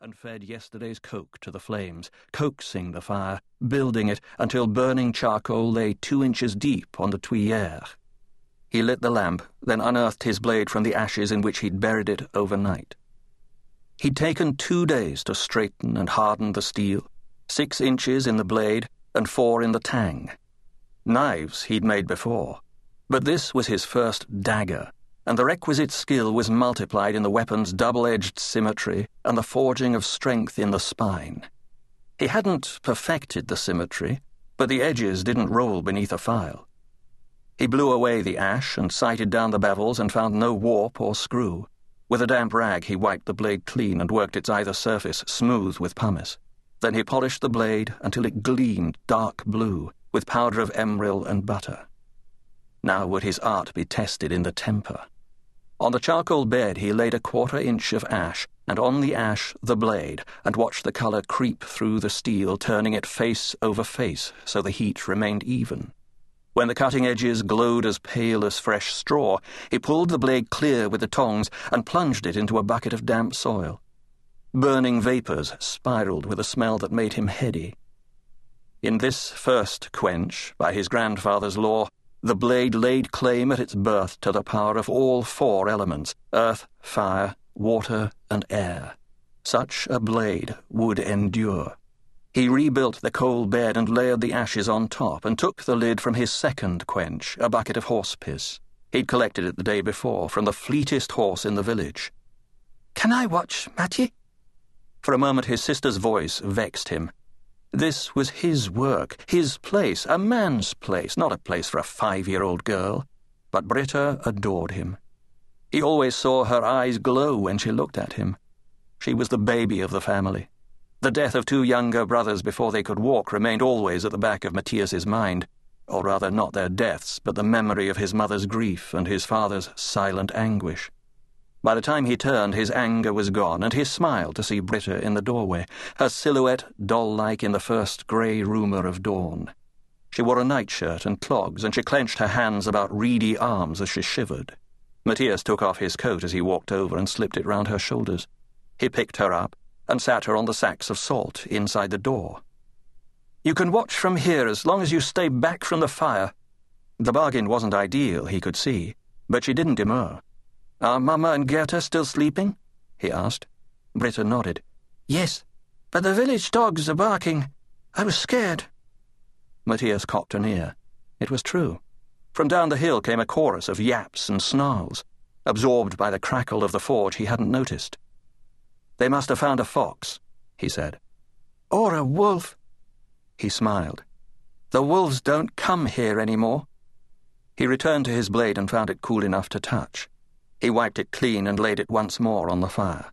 and fed yesterday's coke to the flames, coaxing the fire, building it until burning charcoal lay two inches deep on the tuyere. He lit the lamp, then unearthed his blade from the ashes in which he'd buried it overnight. He'd taken two days to straighten and harden the steel, six inches in the blade and four in the tang. Knives he'd made before, but this was his first dagger, and the requisite skill was multiplied in the weapon's double edged symmetry and the forging of strength in the spine. He hadn't perfected the symmetry, but the edges didn't roll beneath a file. He blew away the ash and sighted down the bevels and found no warp or screw. With a damp rag, he wiped the blade clean and worked its either surface smooth with pumice. Then he polished the blade until it gleamed dark blue with powder of emeril and butter. Now would his art be tested in the temper. On the charcoal bed he laid a quarter inch of ash, and on the ash the blade, and watched the colour creep through the steel, turning it face over face so the heat remained even. When the cutting edges glowed as pale as fresh straw, he pulled the blade clear with the tongs and plunged it into a bucket of damp soil. Burning vapours spiraled with a smell that made him heady. In this first quench, by his grandfather's law, the blade laid claim at its birth to the power of all four elements earth, fire, water, and air. Such a blade would endure. He rebuilt the coal bed and layered the ashes on top and took the lid from his second quench, a bucket of horse piss. He'd collected it the day before from the fleetest horse in the village. Can I watch, Mattie? For a moment his sister's voice vexed him. This was his work, his place, a man's place, not a place for a five year old girl. But Britta adored him. He always saw her eyes glow when she looked at him. She was the baby of the family. The death of two younger brothers before they could walk remained always at the back of Mattias's mind, or rather not their deaths, but the memory of his mother's grief and his father's silent anguish. By the time he turned, his anger was gone, and he smiled to see Britta in the doorway, her silhouette doll like in the first grey rumour of dawn. She wore a nightshirt and clogs, and she clenched her hands about reedy arms as she shivered. Mattias took off his coat as he walked over and slipped it round her shoulders. He picked her up and sat her on the sacks of salt inside the door. You can watch from here as long as you stay back from the fire. The bargain wasn't ideal, he could see, but she didn't demur. Are Mamma and Gerda still sleeping? he asked. Britta nodded. Yes, but the village dogs are barking. I was scared. Mattias cocked an ear. It was true. From down the hill came a chorus of yaps and snarls. Absorbed by the crackle of the forge, he hadn't noticed. They must have found a fox, he said. Or a wolf. He smiled. The wolves don't come here any more. He returned to his blade and found it cool enough to touch. He wiped it clean and laid it once more on the fire.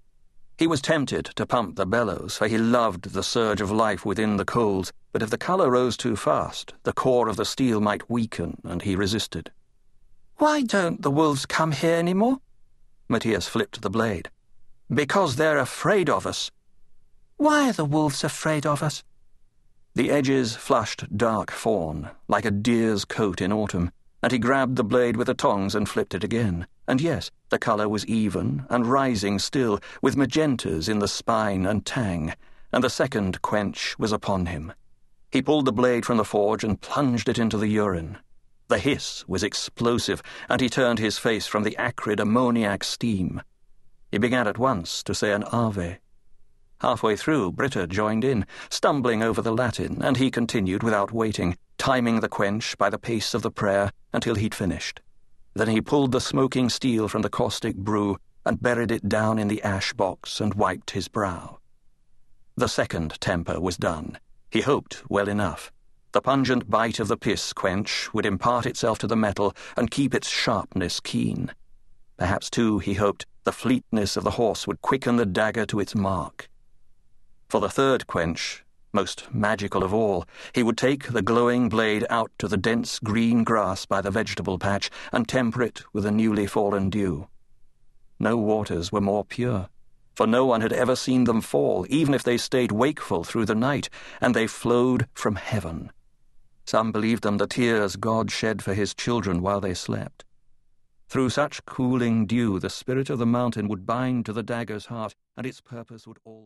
He was tempted to pump the bellows, for he loved the surge of life within the coals, but if the colour rose too fast, the core of the steel might weaken, and he resisted. Why don't the wolves come here any more? Mattias flipped the blade. Because they're afraid of us. Why are the wolves afraid of us? The edges flushed dark fawn, like a deer's coat in autumn, and he grabbed the blade with the tongs and flipped it again. And yes, the colour was even and rising still, with magentas in the spine and tang, and the second quench was upon him. He pulled the blade from the forge and plunged it into the urine. The hiss was explosive, and he turned his face from the acrid ammoniac steam. He began at once to say an Ave. Halfway through, Britta joined in, stumbling over the Latin, and he continued without waiting, timing the quench by the pace of the prayer until he'd finished. Then he pulled the smoking steel from the caustic brew and buried it down in the ash box and wiped his brow. The second temper was done. He hoped well enough. The pungent bite of the piss quench would impart itself to the metal and keep its sharpness keen. Perhaps, too, he hoped, the fleetness of the horse would quicken the dagger to its mark. For the third quench, most magical of all, he would take the glowing blade out to the dense green grass by the vegetable patch and temper it with the newly fallen dew. No waters were more pure, for no one had ever seen them fall, even if they stayed wakeful through the night, and they flowed from heaven. Some believed them the tears God shed for his children while they slept. Through such cooling dew, the spirit of the mountain would bind to the dagger's heart, and its purpose would all.